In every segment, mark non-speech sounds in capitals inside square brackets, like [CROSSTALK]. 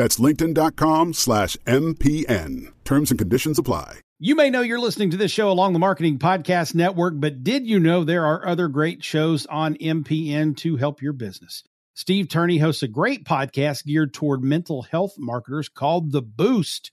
That's linkedin.com slash MPN. Terms and conditions apply. You may know you're listening to this show along the Marketing Podcast Network, but did you know there are other great shows on MPN to help your business? Steve Turney hosts a great podcast geared toward mental health marketers called The Boost.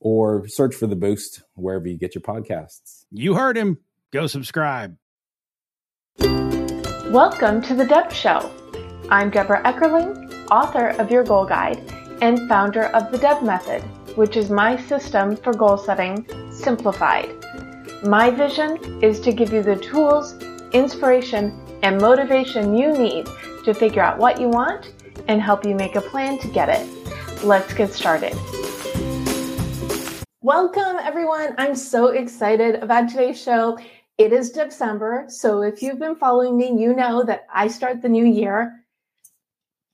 or search for The Boost wherever you get your podcasts. You heard him. Go subscribe. Welcome to The Deb Show. I'm Debra Eckerling, author of Your Goal Guide and founder of the Deb Method, which is my system for goal setting simplified. My vision is to give you the tools, inspiration, and motivation you need to figure out what you want and help you make a plan to get it. Let's get started. Welcome, everyone. I'm so excited about today's show. It is December, so if you've been following me, you know that I start the new year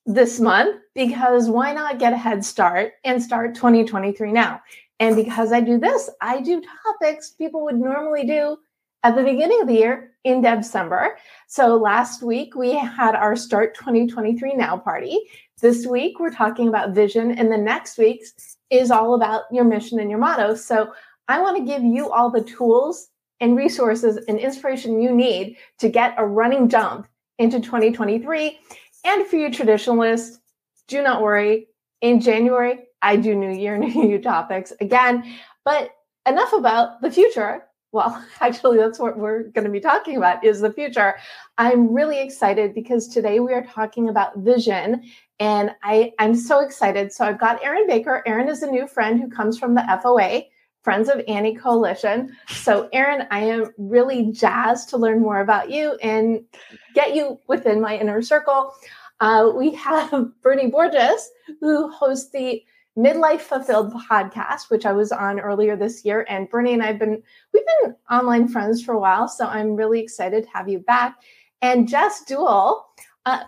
this month because why not get a head start and start 2023 now? And because I do this, I do topics people would normally do at the beginning of the year in December. So last week we had our Start 2023 Now party. This week we're talking about vision, and the next week's is all about your mission and your motto. So I want to give you all the tools and resources and inspiration you need to get a running jump into 2023. And for you traditionalists, do not worry. In January, I do New Year, [LAUGHS] New You topics again. But enough about the future well [LAUGHS] actually that's what we're going to be talking about is the future. I'm really excited because today we are talking about vision and I, i'm so excited. So i've got erin baker. Erin is a new friend who comes from the foa friends of annie coalition. So erin i am really jazzed to learn more about you and get you within my inner circle. Uh, we have bernie borges who hosts the Midlife Fulfilled podcast, which I was on earlier this year. And Bernie and I've been, we've been online friends for a while. So I'm really excited to have you back. And Jess Dewell, uh,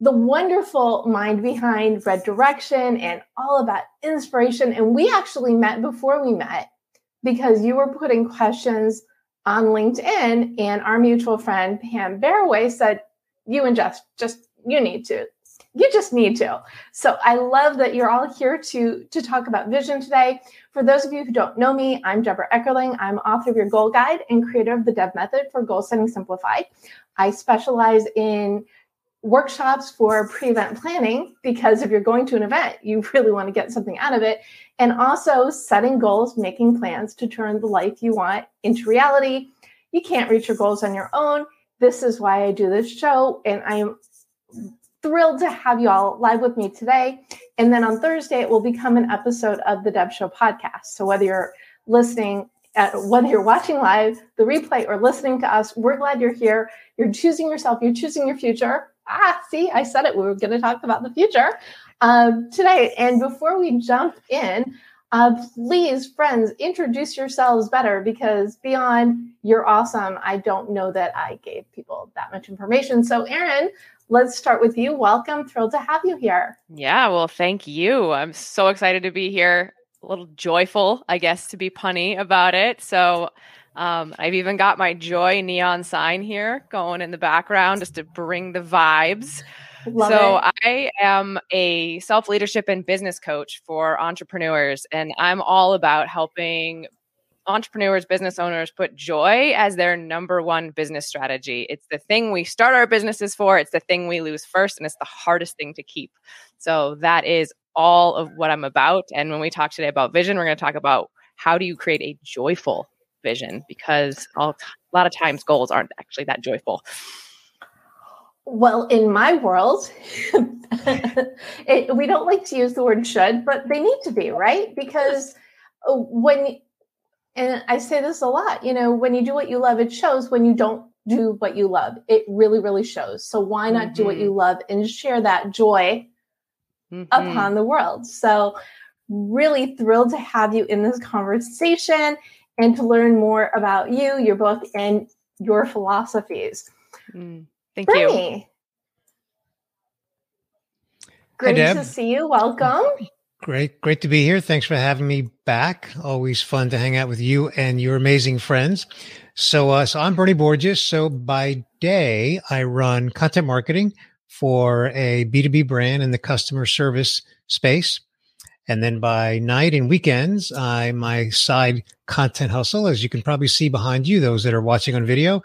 the wonderful mind behind Red Direction and all about inspiration. And we actually met before we met because you were putting questions on LinkedIn, and our mutual friend Pam Barraway said, You and Jess, just you need to you just need to. So I love that you're all here to to talk about vision today. For those of you who don't know me, I'm Debra Eckerling. I'm author of your goal guide and creator of the Deb Method for Goal Setting Simplified. I specialize in workshops for pre-event planning because if you're going to an event, you [LAUGHS] really want to get something out of it. And also setting goals, making plans to turn the life you want into reality. You can't reach your goals on your own. This is why I do this show. And I am thrilled to have you all live with me today. And then on Thursday, it will become an episode of the Deb Show podcast. So whether you're listening, at, whether you're watching live, the replay, or listening to us, we're glad you're here. You're choosing yourself, you're choosing your future. Ah, see, I said it. We were going to talk about the future um, today. And before we jump in, uh, please, friends, introduce yourselves better because beyond you're awesome, I don't know that I gave people that much information. So, Erin, let's start with you. Welcome. Thrilled to have you here. Yeah, well, thank you. I'm so excited to be here. A little joyful, I guess, to be punny about it. So, Um, I've even got my joy neon sign here going in the background just to bring the vibes. Love so it. I am a self leadership and business coach for entrepreneurs, and I'm all about helping entrepreneurs, business owners put joy as their number one business strategy. It's the thing we start our businesses for, it's the thing we lose first, and it's the hardest thing to keep. So that is all of what I'm about. And when we talk today about vision, we're going to talk about how do you create a joyful vision because a lot of times goals aren't actually that joyful. Well, in my world, [LAUGHS] it, we don't like to use the word should, but they need to be, right? Because uh, when, and I say this a lot, you know, when you do what you love, it shows. When you don't do what you love, it really, really shows. So why not mm-hmm. do what you mm-hmm. love and share that joy mm-hmm. upon the world? So, really thrilled to have you in this conversation and to learn more about you, your book, and your philosophies. Mm. Thank Brittany. you. Great to see you. Welcome. Great, great to be here. Thanks for having me back. Always fun to hang out with you and your amazing friends. So, uh, so I'm Bernie Borges. So by day, I run content marketing for a B2B brand in the customer service space. And then by night and weekends, I my side content hustle, as you can probably see behind you, those that are watching on video,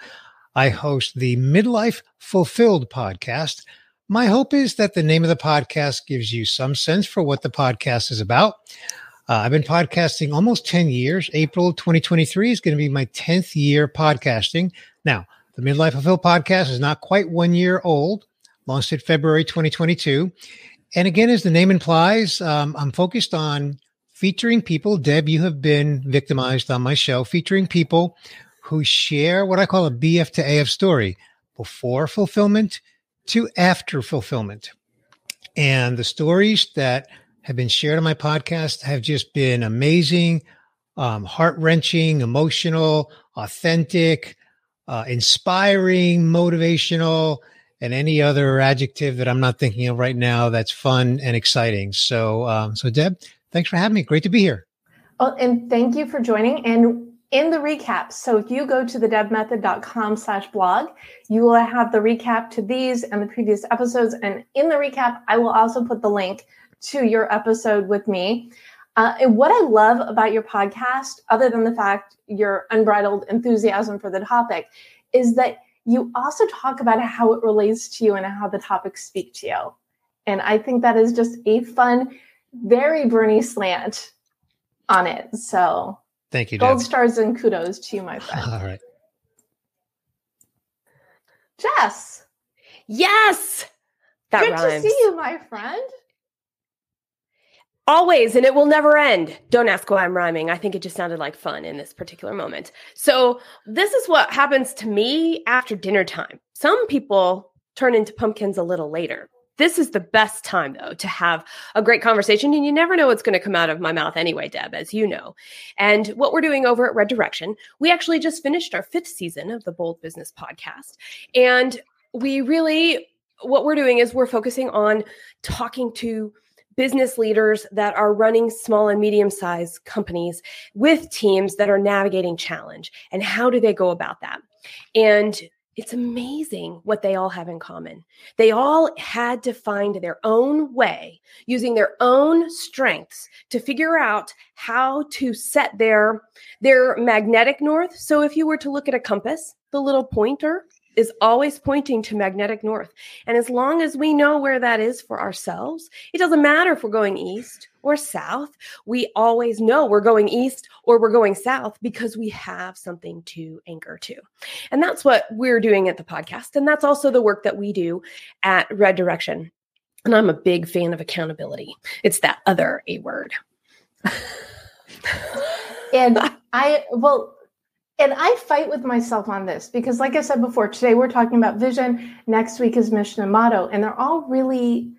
I host the Midlife Fulfilled podcast. My hope is that the name of the podcast gives you some sense for what the podcast is about. Uh, I've been podcasting almost 10 years. April 2023 is going to be my 10th year podcasting. Now, the Midlife Fulfilled podcast is not quite one year old, launched in February 2022. And again, as the name implies, um, I'm focused on featuring people. Deb, you have been victimized on my show, featuring people who share what I call a BF to AF story before fulfillment to after fulfillment. And the stories that have been shared on my podcast have just been amazing, um, heart wrenching, emotional, authentic, uh, inspiring, motivational, and any other adjective that I'm not thinking of right now that's fun and exciting. So, um, so Deb, thanks for having me. Great to be here. Well, and thank you for joining. And in the recap. So if you go to the debmethod.com slash blog, you will have the recap to these and the previous episodes. And in the recap, I will also put the link to your episode with me. Uh, and what I love about your podcast, other than the fact your unbridled enthusiasm for the topic, is that you also talk about how it relates to you and how the topics speak to you. And I think that is just a fun, very Bernie slant on it. So Thank you. Gold Deb. stars and kudos to you, my [LAUGHS] friend. All right. Jess. Yes. That Good rhymes. to see you, my friend. Always, and it will never end. Don't ask why I'm rhyming. I think it just sounded like fun in this particular moment. So, this is what happens to me after dinner time. Some people turn into pumpkins a little later. This is the best time, though, to have a great conversation. And you never know what's going to come out of my mouth anyway, Deb, as you know. And what we're doing over at Red Direction, we actually just finished our fifth season of the Bold Business podcast. And we really, what we're doing is we're focusing on talking to business leaders that are running small and medium sized companies with teams that are navigating challenge and how do they go about that and it's amazing what they all have in common. They all had to find their own way using their own strengths to figure out how to set their their magnetic north. So if you were to look at a compass, the little pointer is always pointing to magnetic north. And as long as we know where that is for ourselves, it doesn't matter if we're going east or south. We always know we're going east or we're going south because we have something to anchor to. And that's what we're doing at the podcast. And that's also the work that we do at Red Direction. And I'm a big fan of accountability. It's that other A word. and [LAUGHS] I, well, and I fight with myself on this because, like I said before, today we're talking about vision. Next week is mission and motto, and they're all really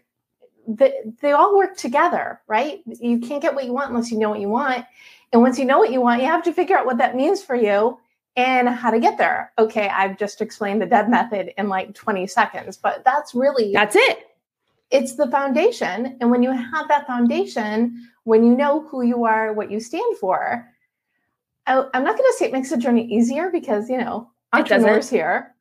they, they all work together, right? You can't get what you want unless you know what you want. And once you know what you want, you have to figure out what that means for you and how to get there. Okay, I've just explained the Deb method in like 20 seconds, but that's really That's it. It's the foundation. And when you have that foundation, when you know who you are, what you stand for, I, am not going to say it makes the journey easier because you know entrepreneurs here.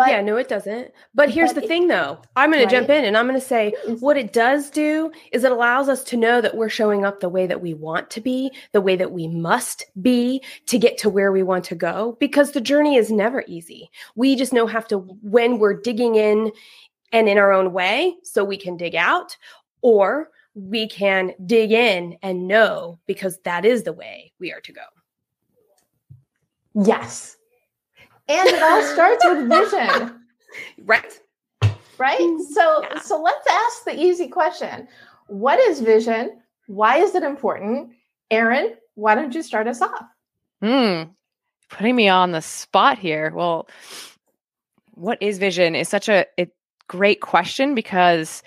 But, yeah, no, it doesn't. But here's but the thing, though. I'm going right? to jump in and I'm going to say what it does do is it allows us to know that we're showing up the way that we want to be, the way that we must be to get to where we want to go, because the journey is never easy. We just know have to, when we're digging in and in our own way, so we can dig out, or we can dig in and know because that is the way we are to go. Yes. And it all starts with vision. [LAUGHS] Right. Right? So yeah. so let's ask the easy question. What is vision? Why is it important? Erin, why don't you start us off? Hmm. Putting me on the spot here. Well, what is vision is such a, a great question because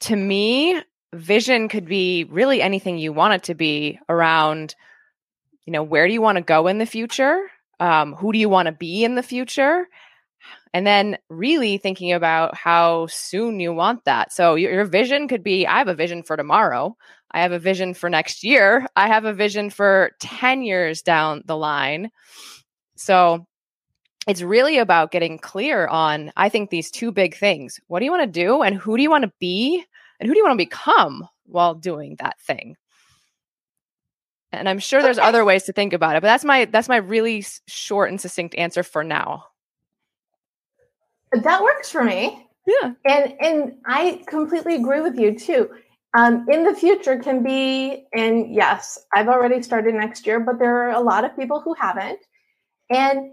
to me, vision could be really anything you want it to be around, you know, where do you want to go in the future? um, who do you want to be in the future? And then really thinking about how soon you want that. So your, your, vision could be i have a vision for tomorrow. I have a vision for next year. I have a vision for 10 years down the line. So it's really about getting clear on i think these two big things. What do you want to do and who do you want to be and who do you want to become while doing that thing and I'm sure there's other ways to think about it, but that's my that's my really short and succinct answer for now. That works for me. Yeah. And and I completely agree with you too. Um, in the future can be, and yes, I've already started next year, but there are a lot of people who haven't. And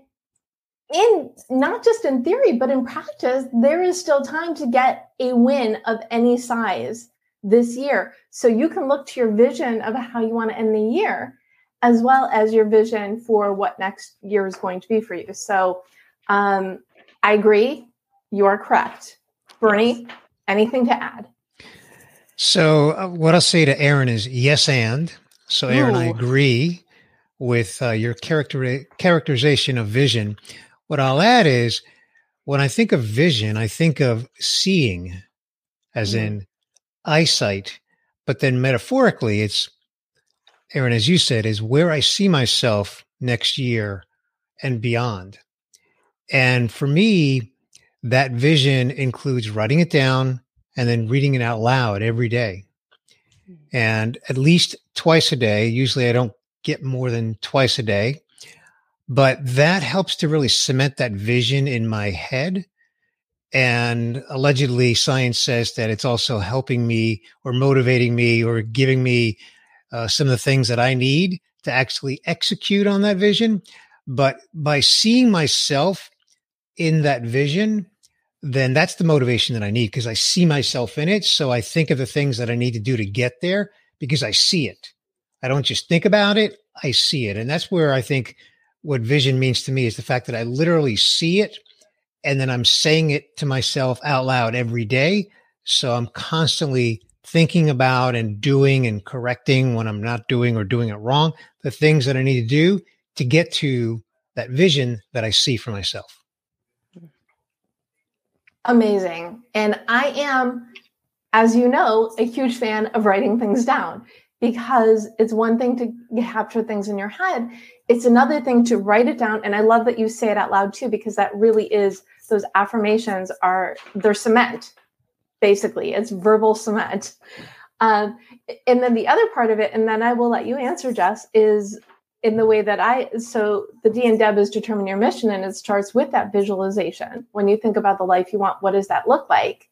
in not just in theory, but in practice, there is still time to get a win of any size this year. So you can look to your vision of how you want to end the year, as well as your vision for what next year is going to be for you. So um, I agree. You are correct. Bernie, anything to add? So, uh, what I'll say to Erin is yes, and. So, Erin, Ooh. I agree with uh, your character characterization of vision. What I'll add is when I think of vision, I think of seeing, as mm. in eyesight. But then metaphorically, it's, Erin, as you said, is where I see myself next year and beyond. And for me, that vision includes writing it down and then reading it out loud every day. Mm. And at least twice a day. Usually I don't get more than twice a day, but that helps to really cement that vision in my head and allegedly, science says that it's also helping me or motivating me or giving me uh, some of the things that I need to actually execute on that vision. But by seeing myself in that vision, then that's the motivation that I need because I see myself in it. So I think of the things that I need to do to get there because I see it. I don't just think about it, I see it. And that's where I think what vision means to me is the fact that I literally see it and then I'm saying it to myself out loud every day. So I'm constantly thinking about and doing and correcting when I'm not doing or doing it wrong, the things that I need to do to get to that vision that I see for myself. Amazing. And I am, as you know, a huge fan of writing things down because it's one thing to capture things in your head. It's another thing to write it down. And I love that you say it out loud too, because that really is those affirmations are they're cement basically. It's verbal cement. Um, and then the other part of it and then i will let you answer jess is in the way that i so the d and deb is determine your mission and it starts with that visualization. When you think about the life you want what does that look like?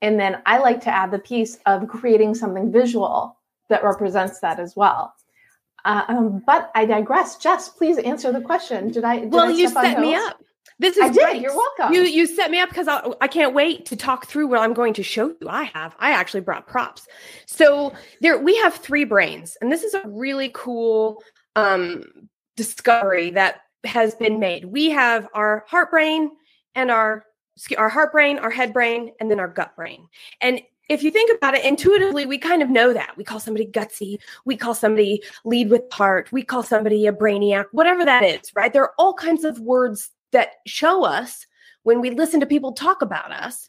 And then i like to add the piece of creating something visual that represents that as well uh, um, but i digress jess please answer the question did i did well I you set me up this is I great. Did. You're welcome. You you set me up because I, I can't wait to talk through what I'm going to show you. I have. I actually brought props. So there we have three brains, and this is a really cool um, discovery that has been made. We have our heart brain and our our heart brain, our head brain, and then our gut brain. And if you think about it intuitively, we kind of know that. We call somebody gutsy. We call somebody lead with heart. We call somebody a brainiac, whatever that is, right? There are all kinds of words that show us when we listen to people talk about us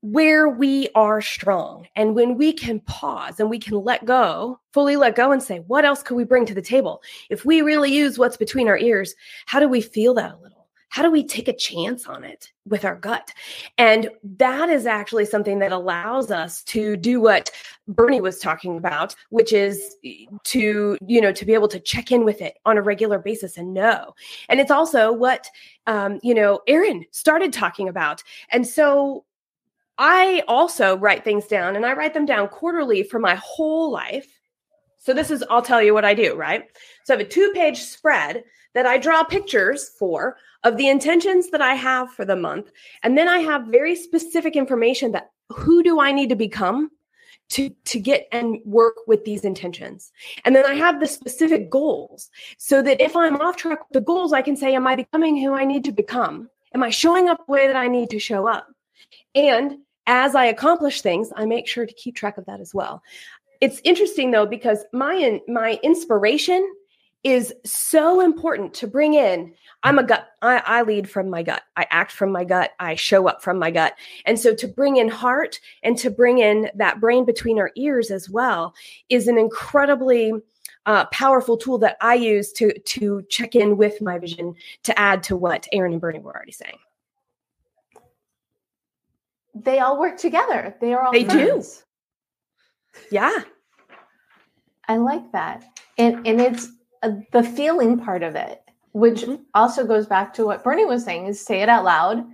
where we are strong and when we can pause and we can let go, fully let go and say, what else could we bring to the table? If we really use what's between our ears, how do we feel that a little? How do we take a chance on it with our gut? And that is actually something that allows us to do what Bernie was talking about, which is to, you know, to be able to check in with it on a regular basis and know. And it's also what, um, you know, Erin started talking about. And so I also write things down and I write them down quarterly for my whole life. So this is, I'll tell you what I do, right? So I have a two page spread that I draw pictures for of the intentions that I have for the month. And then I have very specific information that who do I need to become to, to get and work with these intentions. And then I have the specific goals so that if I'm off track with the goals, I can say, Am I becoming who I need to become? Am I showing up the way that I need to show up? And as I accomplish things, I make sure to keep track of that as well. It's interesting though because my my inspiration is so important to bring in. I'm a gut. I, I, lead from my gut. I act from my gut. I show up from my gut. And so to bring in heart and to bring in that brain between our ears as well is an incredibly uh, powerful tool that I use to to check in with my vision to add to what Erin and Bernie were already saying they all work together. They are all they friends. do. Yeah, I like that, and and it's the feeling part of it, which mm-hmm. also goes back to what Bernie was saying: is say it out loud.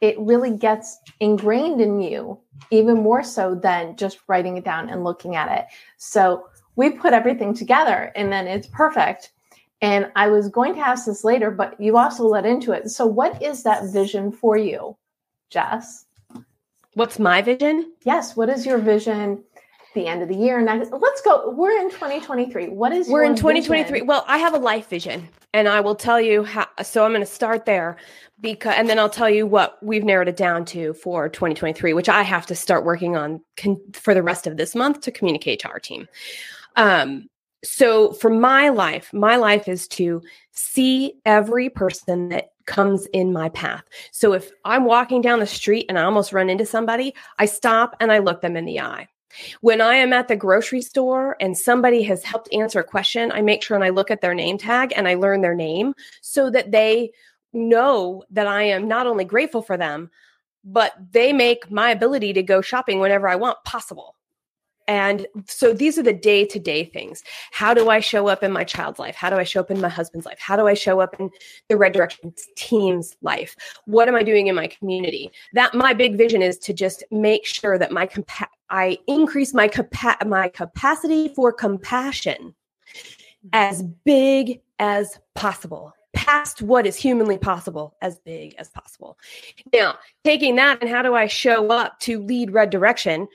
It really gets ingrained in you, even more so than just writing it down and looking at it. So we put everything together, and then it's perfect. And I was going to ask this later, but you also led into it. So, what is that vision for you, Jess? What's my vision? Yes. What is your vision? The end of the year. and let's go. We're in 2023. What is we're in 2023? Vision? Well, I have a life vision, and I will tell you how. So I'm going to start there, because, and then I'll tell you what we've narrowed it down to for 2023, which I have to start working on con- for the rest of this month to communicate to our team. Um, so for my life, my life is to see every person that comes in my path. So if I'm walking down the street and I almost run into somebody, I stop and I look them in the eye. When I am at the grocery store and somebody has helped answer a question, I make sure and I look at their name tag and I learn their name so that they know that I am not only grateful for them, but they make my ability to go shopping whenever I want possible. And so these are the day to day things. How do I show up in my child's life? How do I show up in my husband's life? How do I show up in the Red Direction team's life? What am I doing in my community? That my big vision is to just make sure that my compa- I increase my capa- my capacity for compassion as big as possible past what is humanly possible as big as possible. Now, taking that and how do I show up to lead Red Direction?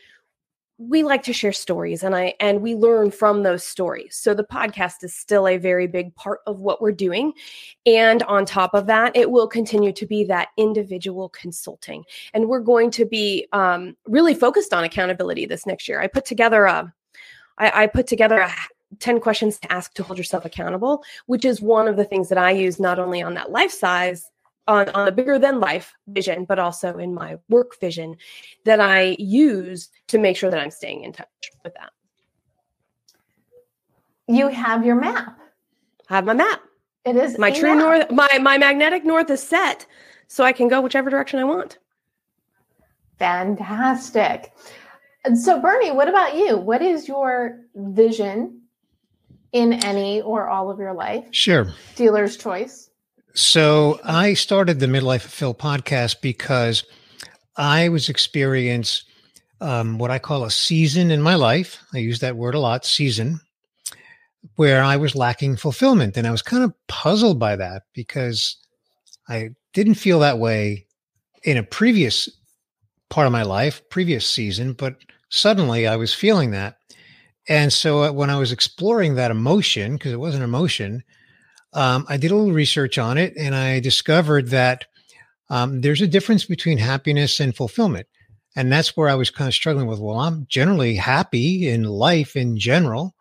We like to share stories and i and we learn from those stories. So the podcast is still a very big part of what we're doing. And on top of that it will continue to be that individual consulting. And we're going to be um, really focused on accountability this next year. I put together a I, I put together a 10 questions to ask to hold yourself accountable, which is one of the things that I use not only on that life size on, on a bigger than life vision, but also in my work vision that I use to make sure that I'm staying in touch with that. You have your map. I have my map. It is my true map. north. My my magnetic north is set, so I can go whichever direction I want. Fantastic. And so, Bernie, what about you? What is your vision in any or all of your life? Sure. Dealer's choice. So I started the Midlife Phil podcast because I was experience um, what I call a season in my life. I use that word a lot, season, where I was lacking fulfillment, and I was kind of puzzled by that because I didn't feel that way in a previous part of my life, previous season, but suddenly I was feeling that. And so uh, when I was exploring that emotion, because it was an emotion, um, I did a little research on it and I discovered that um, there's a difference between happiness and fulfillment. And that's where I was kind of struggling with. Well, I'm generally happy in life in general.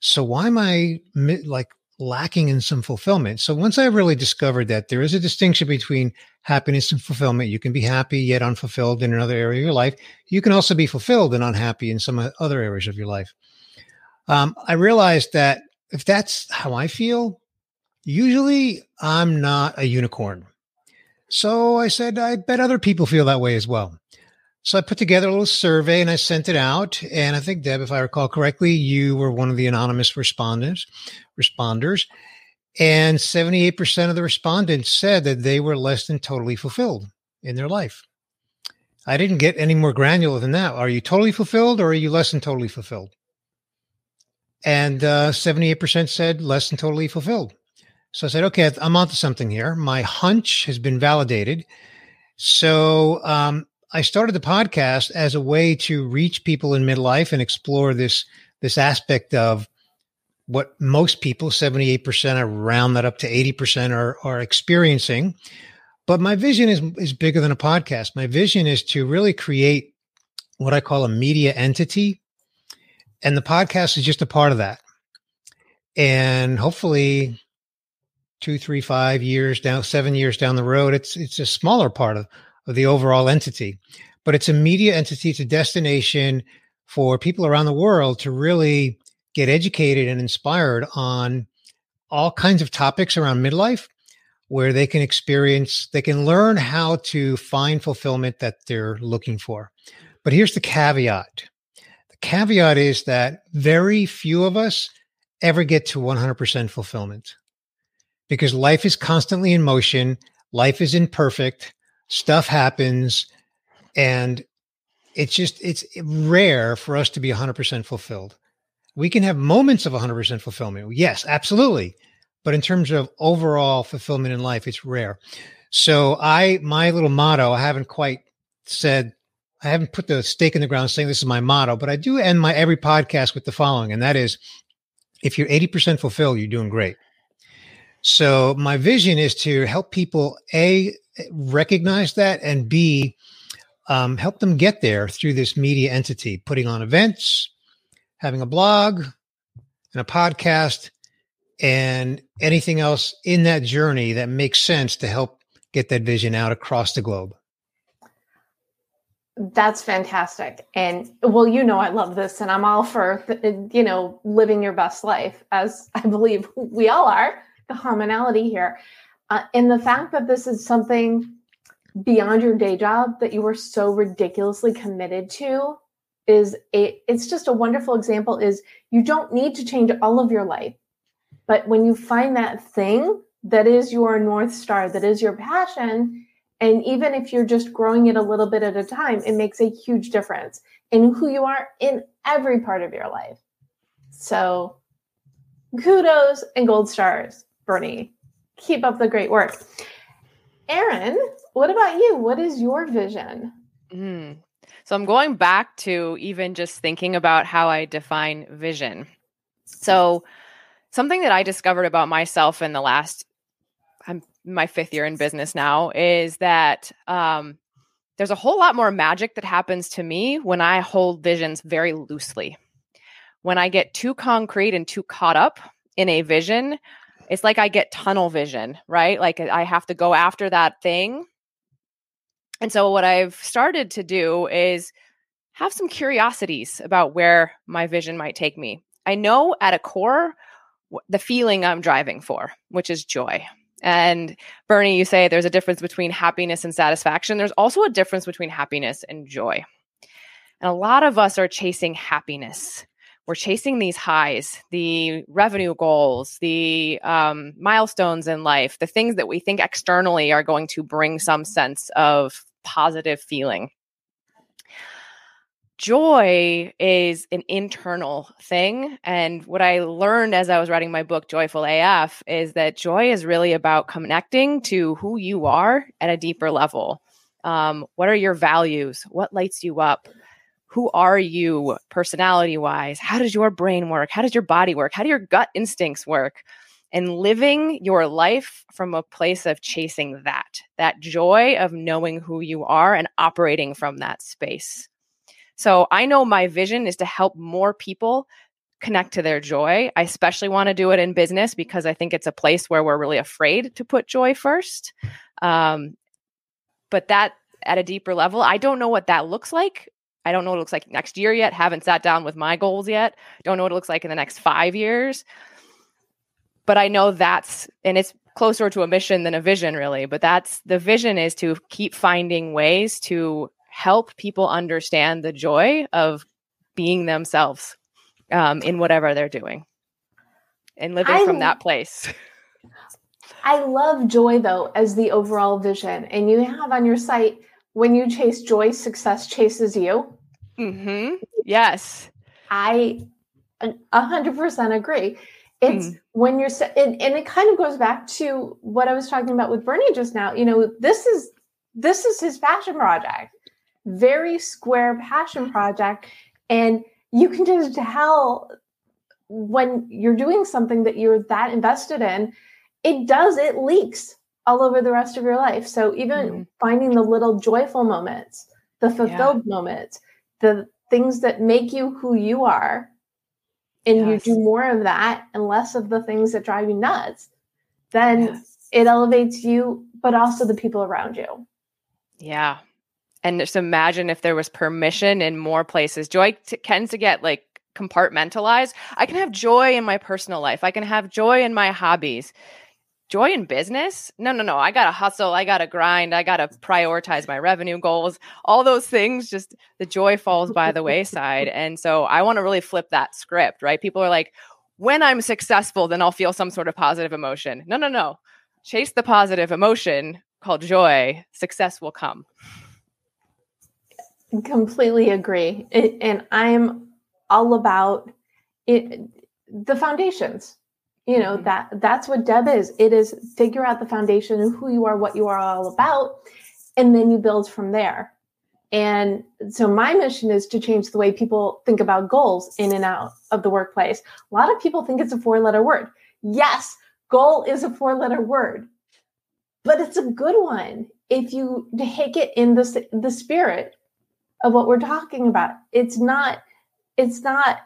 So why am I like lacking in some fulfillment. So once I really discovered that there is a distinction between happiness and fulfillment, you can be happy yet unfulfilled in another area of your life. You can also be fulfilled and unhappy in some other areas of your life. Um, I realized that if that's how I feel, usually I'm not a unicorn. So I said, I bet other people feel that way as well. So I put together a little survey and I sent it out. And I think Deb, if I recall correctly, you were one of the anonymous respondents, responders. And 78% of the respondents said that they were less than totally fulfilled in their life. I didn't get any more granular than that. Are you totally fulfilled or are you less than totally fulfilled? And uh, 78% said less than totally fulfilled. So I said, okay, I'm onto something here. My hunch has been validated. So um, I started the podcast as a way to reach people in midlife and explore this this aspect of what most people, 78%, around that up to 80% are, are experiencing. But my vision is, is bigger than a podcast. My vision is to really create what I call a media entity. And the podcast is just a part of that. And hopefully two, three, five years down, seven years down the road, it's it's a smaller part of, of the overall entity. But it's a media entity, it's a destination for people around the world to really get educated and inspired on all kinds of topics around midlife where they can experience, they can learn how to find fulfillment that they're looking for. But here's the caveat the caveat is that very few of us ever get to 100% fulfillment because life is constantly in motion, life is imperfect, stuff happens, and it's just it's rare for us to be 100% fulfilled. We can have moments of 100% fulfillment. Yes, absolutely. But in terms of overall fulfillment in life, it's rare. So I my little motto, I haven't quite said I haven't put the stake in the ground saying this is my motto, but I do end my every podcast with the following, and that is if you're 80% fulfilled, you're doing great. So my vision is to help people a recognize that and b um, help them get there through this media entity, putting on events, having a blog, and a podcast, and anything else in that journey that makes sense to help get that vision out across the globe. That's fantastic. And well, you know, I love this and I'm all for, you know, living your best life as I believe we all are the commonality here. Uh, and the fact that this is something beyond your day job that you were so ridiculously committed to is a it's just a wonderful example is you don't need to change all of your life. But when you find that thing that is your north star that is your passion and even if you're just growing it a little bit at a time it makes a huge difference in who you are in every part of your life. So kudos and gold stars Bernie. Keep up the great work. Erin, what about you? What is your vision? Mm. So I'm going back to even just thinking about how I define vision. So, something that I discovered about myself in the last, I'm my fifth year in business now, is that um, there's a whole lot more magic that happens to me when I hold visions very loosely. When I get too concrete and too caught up in a vision, it's like I get tunnel vision, right? Like I have to go after that thing. And so what I've started to do is have some curiosities about where my vision might take me. I know at a core the feeling I'm driving for, which is joy. And Bernie, you say there's a difference between happiness and satisfaction. There's also a difference between happiness and joy. And a lot of us are chasing happiness we're chasing these highs, the revenue goals, the um, milestones in life, the things that we think externally are going to bring some sense of positive feeling. Joy is an internal thing. And what I learned as I was writing my book, Joyful AF, is that joy is really about connecting to who you are at a deeper level. Um, what are your values? What lights you up? Who are you personality wise? How does your brain work? How does your body work? How do your gut instincts work? And living your life from a place of chasing that, that joy of knowing who you are and operating from that space. So I know my vision is to help more people connect to their joy. I especially want to do it in business because I think it's a place where we're really afraid to put joy first. Um, but that at a deeper level, I don't know what that looks like. I don't know what it looks like next year yet. Haven't sat down with my goals yet. Don't know what it looks like in the next five years. But I know that's, and it's closer to a mission than a vision, really. But that's the vision is to keep finding ways to help people understand the joy of being themselves um, in whatever they're doing and living I, from that place. [LAUGHS] I love joy though as the overall vision. And you have on your site when you chase joy, success chases you. Mm-hmm. Yes. I hundred percent agree. It's mm. when you're and, and it kind of goes back to what I was talking about with Bernie just now. You know, this is this is his passion project, very square passion project, and you can just tell when you're doing something that you're that invested in, it does, it leaks all over the rest of your life. So even mm-hmm. finding the little joyful moments, the fulfilled yeah. moments, the things that make you who you are, and yes. you do more of that and less of the things that drive you nuts, then yes. it elevates you, but also the people around you. Yeah and just imagine if there was permission in more places. Joy t- tends to get like compartmentalized. I can have joy in my personal life. I can have joy in my hobbies. Joy in business? No, no, no. I got to hustle. I got to grind. I got to prioritize my revenue goals. All those things, just the joy falls by the wayside. [LAUGHS] And so I want to really flip that script, right? People are like, when I'm successful, then I'll feel some sort of positive emotion. No, no, no. Chase the positive emotion called joy. Success will come. Completely agree. And I'm all about it the foundations. You know, mm-hmm. that that's what Deb is. It is figure out the foundation of who you are, what you are all about, and then you build from there. And so my mission is to change the way people think about goals in and out of the workplace. A lot of people think it's a four letter word. Yes, goal is a four letter word, but it's a good one if you take it in the, the spirit of what we're talking about. It's not it's not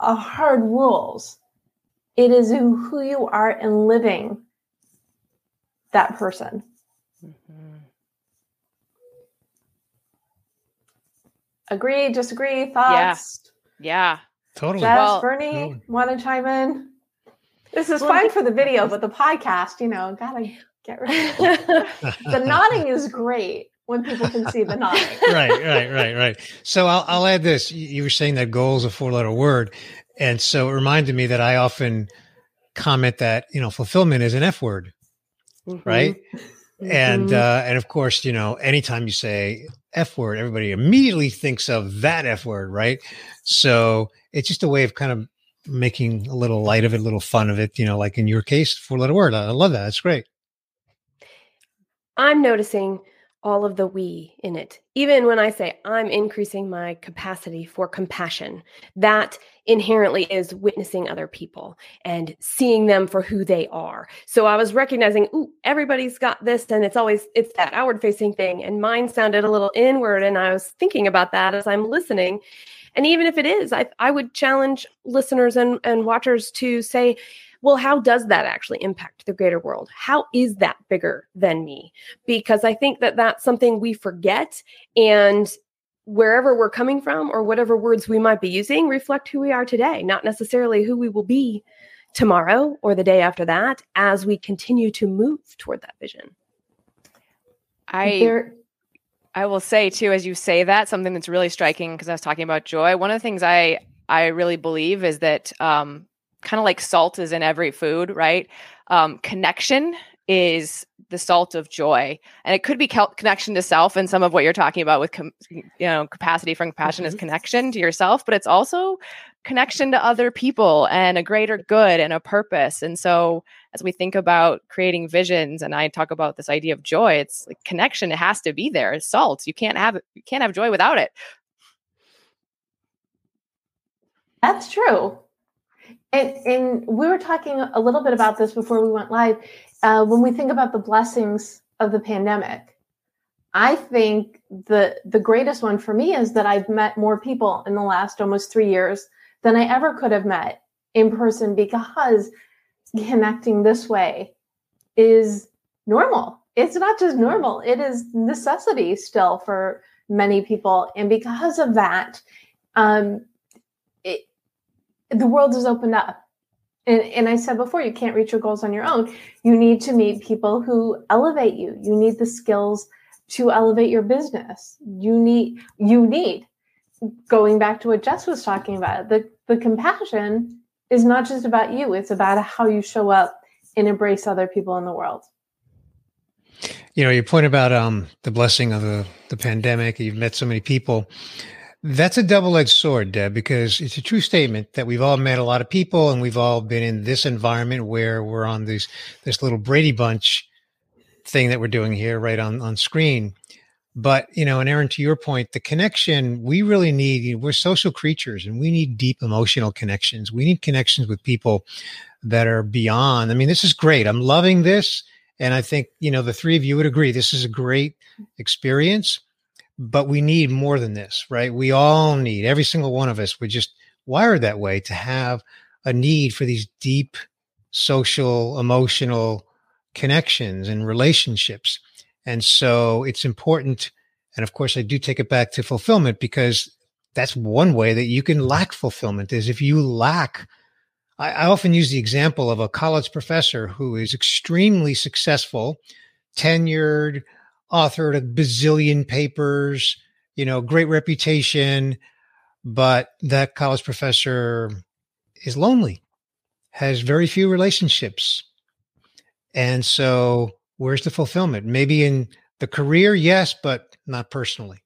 a hard rules. It is who you are and living that person. Mm-hmm. Agree, disagree, thoughts? Yeah. yeah. Totally. Jess, well, Bernie, totally. want to chime in? This is well, fine for the video, but the [LAUGHS] podcast, you know, gotta get rid of [LAUGHS] the nodding is great when people can see the nodding. [LAUGHS] right, right, right, right. So I'll, I'll add this. You were saying that goal is a four letter word. And so it reminded me that I often comment that, you know, fulfillment is an F word, mm-hmm. right? Mm-hmm. And, uh, and of course, you know, anytime you say F word, everybody immediately thinks of that F word, right? So it's just a way of kind of making a little light of it, a little fun of it, you know, like in your case, four letter word. I love that. That's great. I'm noticing all of the we in it. Even when I say I'm increasing my capacity for compassion, that inherently is witnessing other people and seeing them for who they are. So I was recognizing, ooh, everybody's got this and it's always it's that outward facing thing and mine sounded a little inward and I was thinking about that as I'm listening. And even if it is, I I would challenge listeners and and watchers to say well, how does that actually impact the greater world? How is that bigger than me? Because I think that that's something we forget. And wherever we're coming from or whatever words we might be using reflect who we are today, not necessarily who we will be tomorrow or the day after that as we continue to move toward that vision. I there, I will say too as you say that something that's really striking because I was talking about joy. One of the things I I really believe is that um, kind of like salt is in every food, right? Um, connection is the salt of joy, and it could be connection to self. And some of what you're talking about with, com- you know, capacity for compassion mm-hmm. is connection to yourself, but it's also connection to other people and a greater good and a purpose. And so, as we think about creating visions, and I talk about this idea of joy, it's like connection. It has to be there. It's salt. You can't have you can't have joy without it. That's true. And, and we were talking a little bit about this before we went live. Uh, when we think about the blessings of the pandemic, I think the the greatest one for me is that I've met more people in the last almost three years than I ever could have met in person because connecting this way is normal. It's not just normal, it is necessity still for many people. And because of that, um, the world has opened up. And, and I said before, you can't reach your goals on your own. You need to meet people who elevate you. You need the skills to elevate your business. You need, you need, going back to what Jess was talking about, the, the compassion is not just about you, it's about how you show up and embrace other people in the world. You know, your point about um, the blessing of the, the pandemic, you've met so many people. That's a double edged sword, Deb, because it's a true statement that we've all met a lot of people and we've all been in this environment where we're on this, this little Brady Bunch thing that we're doing here right on, on screen. But, you know, and Erin, to your point, the connection we really need, you know, we're social creatures and we need deep emotional connections. We need connections with people that are beyond. I mean, this is great. I'm loving this. And I think, you know, the three of you would agree this is a great experience but we need more than this, right? We all need, every single one of us, we're just wired that way to have a need for these deep social, emotional connections and relationships. And so it's important. And of course, I do take it back to fulfillment because that's one way that you can lack fulfillment is if you lack. I, I often use the example of a college professor who is extremely successful, tenured, authored a bazillion papers, you know, great reputation, but that college professor is lonely, has very few relationships. And so, where's the fulfillment? Maybe in the career, yes, but not personally.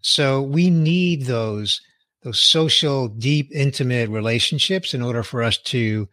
So, we need those those social, deep, intimate relationships in order for us to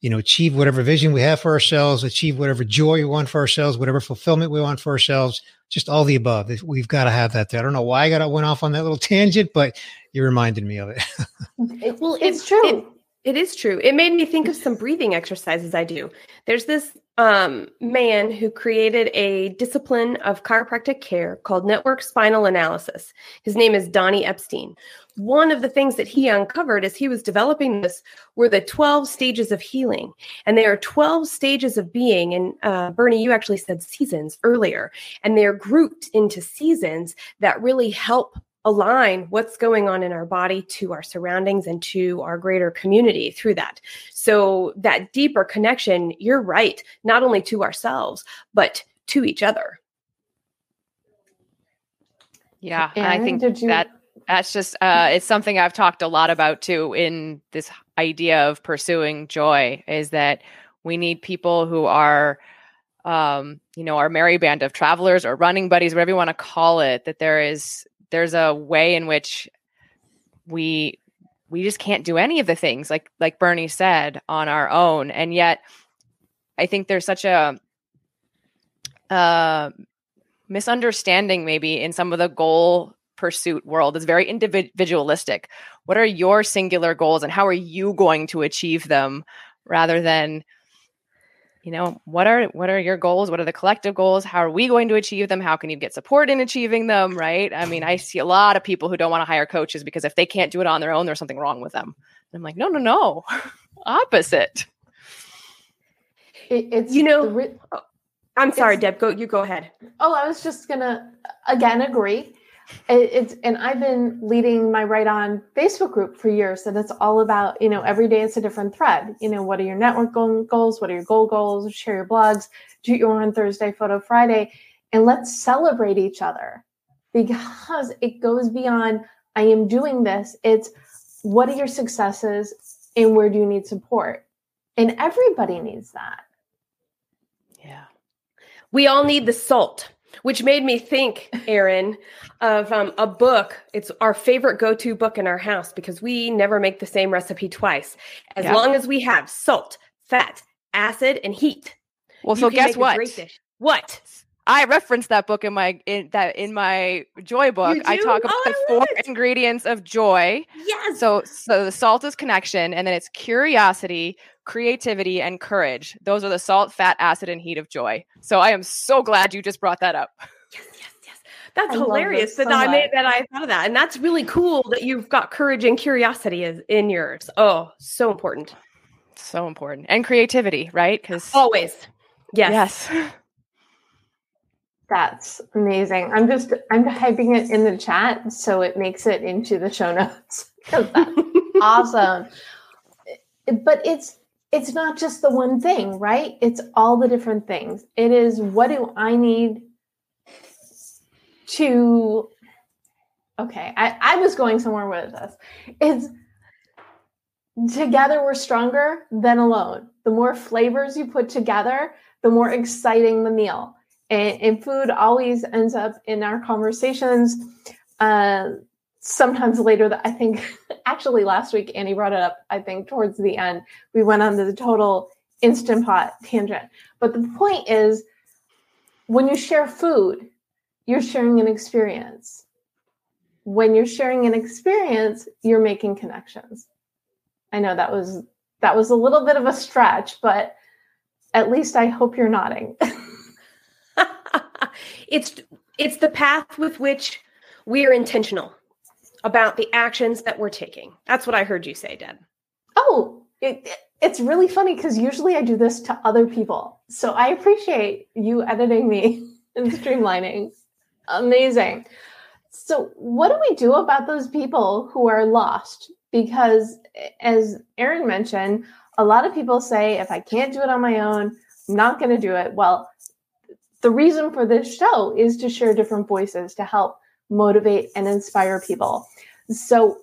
you know, achieve whatever vision we have for ourselves, achieve whatever joy we want for ourselves, whatever fulfillment we want for ourselves, just all the above. We've got to have that there. I don't know why I got went off on that little [LAUGHS] tangent, but you reminded me of it. [LAUGHS] it well, it's true. It, it is true. It made me think of some breathing exercises I do. There's this um, man who created a discipline of chiropractic care called network spinal analysis. His name is Donny Epstein one of the things that he uncovered as he was developing this were the 12 stages of healing. And there are 12 stages of being. And uh, Bernie, you actually said seasons earlier, and they're grouped into seasons that really help align what's going on in our body to our surroundings and to our greater community through that. So, that deeper connection, you're right, not only to ourselves, but to each other. Yeah, and I think you- that that's just uh, it's something I've talked a lot about too in this idea of pursuing joy is that we need people who are um, you know, our merry band of travelers or running buddies, whatever you want to call it, that there is there's a way in which we we just can't do any of the things like like Bernie said on our own. And yet I think there's such a uh misunderstanding maybe in some of the goal pursuit world. Is very individualistic. What are your singular goals and how are you going to achieve them rather than you know what are what are your goals? What are the collective goals? How are we going to achieve them? How can you get support in achieving them right? I mean i mm-hmm. see a lot of people who don't want to hire coaches because if they can't do it on their own there's something wrong with them. And i'm like no no no. [LAUGHS] Opposite. It, it's you know re- oh, i'm sorry deb go you go ahead. Oh i was just gonna again agree it's and I've been leading my Write On Facebook group for years, and it's all about you know every day it's a different thread. You know, what are your network goals? What are your goal goals? Share your blogs. Do your on Thursday, photo Friday, and let's celebrate each other because it goes beyond. I am doing this. It's what are your successes and where do you need support? And everybody needs that. Yeah. We all need the salt which made me think, Erin, of um, a book. It's our favorite go to book in our house because we never make the same recipe twice. As long as we have salt, fat, acid, and heat. Well, so guess what? What? I reference that book in my in that in my joy book. I talk about oh, the four it. ingredients of joy. Yes. So so the salt is connection, and then it's curiosity, creativity, and courage. Those are the salt, fat, acid, and heat of joy. So I am so glad you just brought that up. Yes, yes, yes. That's I hilarious that so I made that I thought of that. And that's really cool that you've got courage and curiosity is in yours. Oh, so important. So important. And creativity, right? Because always. Yes. Yes. [LAUGHS] That's amazing. I'm just I'm typing it in the chat so it makes it into the show notes. [LAUGHS] [LAUGHS] awesome. But it's it's not just the one thing, right? It's all the different things. It is what do I need to okay, I, I was going somewhere with this. It's together we're stronger than alone. The more flavors you put together, the more exciting the meal. And, and food always ends up in our conversations. Uh, sometimes later that I think [LAUGHS] actually last week Annie brought it up, I think towards the end, we went on the total instant pot tangent. But the point is when you share food, you're sharing an experience. When you're sharing an experience, you're making connections. I know that was that was a little bit of a stretch, but at least I hope you're nodding. [LAUGHS] it's it's the path with which we are intentional about the actions that we're taking. That's what I heard you say, Deb. Oh, it, it's really funny because usually I do this to other people. So I appreciate you editing me [LAUGHS] and streamlining. Amazing. So, what do we do about those people who are lost? Because, as Erin mentioned, a lot of people say, if I can't do it on my own, I'm not going to do it. Well, the reason for this show is to share different voices to help motivate and inspire people. So,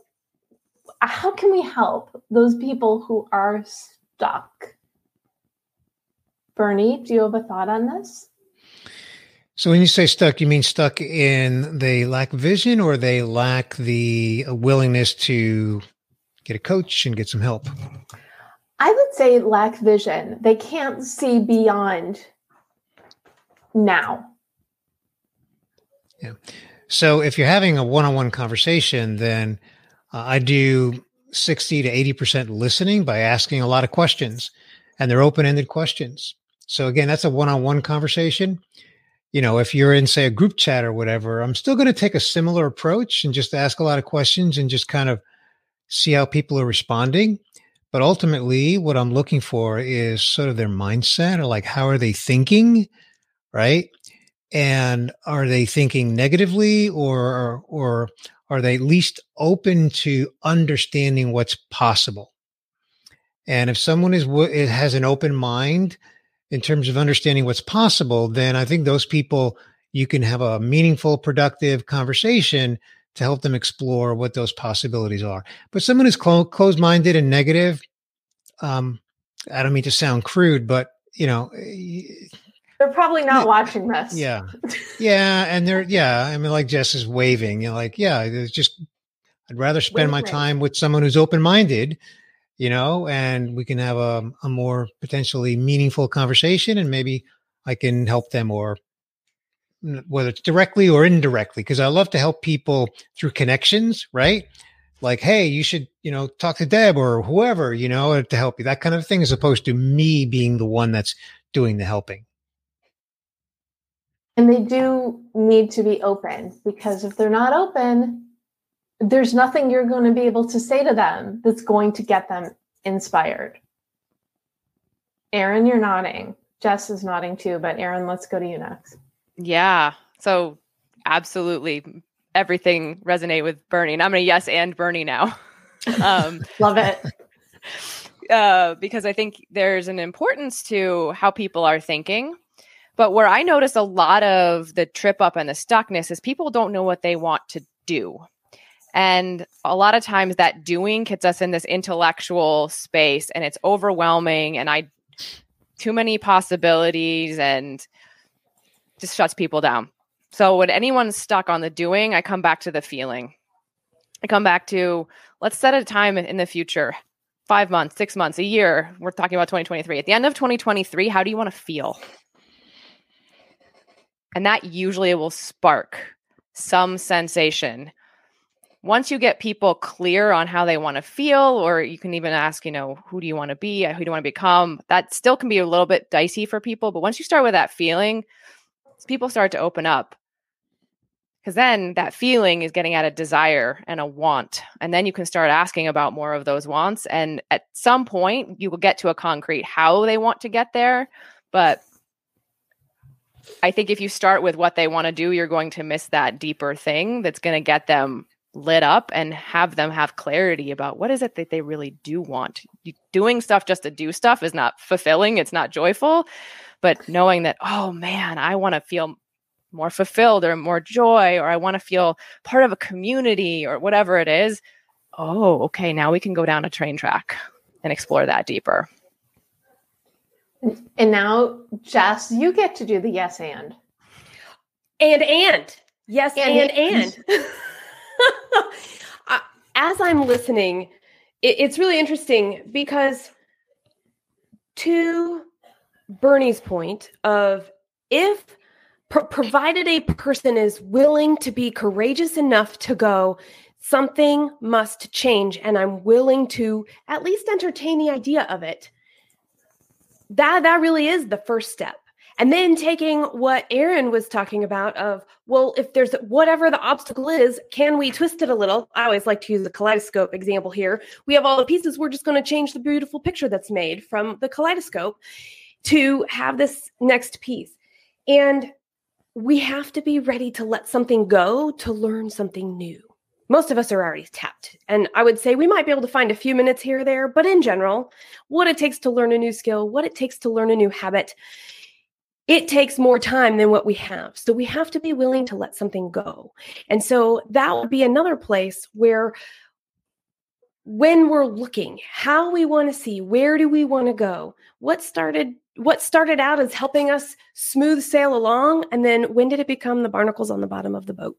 how can we help those people who are stuck? Bernie, do you have a thought on this? So when you say stuck, you mean stuck in they lack vision or they lack the willingness to get a coach and get some help? I would say lack vision. They can't see beyond now. Yeah. So if you're having a one-on-one conversation, then uh, I do 60 to 80% listening by asking a lot of questions and they're open-ended questions. So again, that's a one-on-one conversation you know, if you're in, say, a group chat or whatever, I'm still going to take a similar approach and just ask a lot of questions and just kind of see how people are responding. But ultimately, what I'm looking for is sort of their mindset or like, how are they thinking? Right. And are they thinking negatively or, or are they at least open to understanding what's possible? And if someone is, has an open mind, in terms of understanding what's possible, then I think those people you can have a meaningful, productive conversation to help them explore what those possibilities are. But someone who's clo- closed minded and negative, um, I don't mean to sound crude, but you know, they're probably not watching this. Yeah, yeah, and they're yeah. I mean, like Jess is waving. You know, like yeah, it's just I'd rather spend my time with someone who's open minded you know, and we can have a, a more potentially meaningful conversation and maybe I can help them or mm, whether it's directly or indirectly, because I love to help people through connections, right? Like, hey, you should, you know, talk to Deb or whoever, you know, to help you, that kind of thing, as opposed to me being the one that's doing the helping. And they do need to be open because if they're not open, there's nothing you're going to be able to say to them that's going to get them inspired. Erin, you're nodding. Jess is nodding too, but Erin, let's go to you next. Yeah. So absolutely everything resonate with Bernie. And I'm gonna yes and Bernie now. [LAUGHS] um, Love it. [LAUGHS] Uh, because I think there's an importance to how people are thinking. But where I notice a lot of the trip up and the stuckness is people don't know what they want to do. And a lot of times that doing gets us in this intellectual space and it's overwhelming and I too many possibilities and just shuts people down. So when anyone's stuck on the doing, I come back to the feeling. I come back to let's set a time in the future. 5 months, 6 months, a year. We're talking about 2023. At the end of 2023, how do you want to feel? And that usually will spark some sensation once you get people clear on how they want to feel, or you can even ask, you know, who do you want to be? Who do you want to become? That still can be a little bit dicey for people. But once you start with that feeling, people start to open up. because then that feeling is getting at a desire and a want and then you can start asking about more of those wants and at some point you will get to a concrete how they want to get there but i think if you start with what they want to do you're going to miss that deeper thing that's going to get them lit up and have them have clarity about what is it that they really do want doing stuff just to do stuff is not fulfilling it's not joyful but knowing that oh man i want to feel more fulfilled or more joy or I want to feel part of a community or whatever it is. Oh, okay, now we can go down a train track and explore that deeper. And now, Jess, you get to do the yes and. And and. Yes and and. and. [LAUGHS] Uh, as I'm listening, it's really interesting because to Bernie's point of if pro- provided a person is willing to be courageous enough to go something must change and i'm willing to at least entertain the idea of it that that really is the first step. And then taking what Erin was talking about of well if there's whatever the obstacle is can we twist it a little? I always like to use the kaleidoscope example here. We have all the pieces. We're just going to change the beautiful picture that's made from the kaleidoscope to have this next piece. And we have to be ready to let something go to learn something new. Most of us are already tapped. And I would say we might be able to find a few minutes here or there, but in general, what it takes to learn a new skill, what it takes to learn a new habit, it takes more time than what we have. So we have to be willing to let something go. And so that would be another place where when we're looking how we want to see where do we want to go what started what started out as helping us smooth sail along and then when did it become the barnacles on the bottom of the boat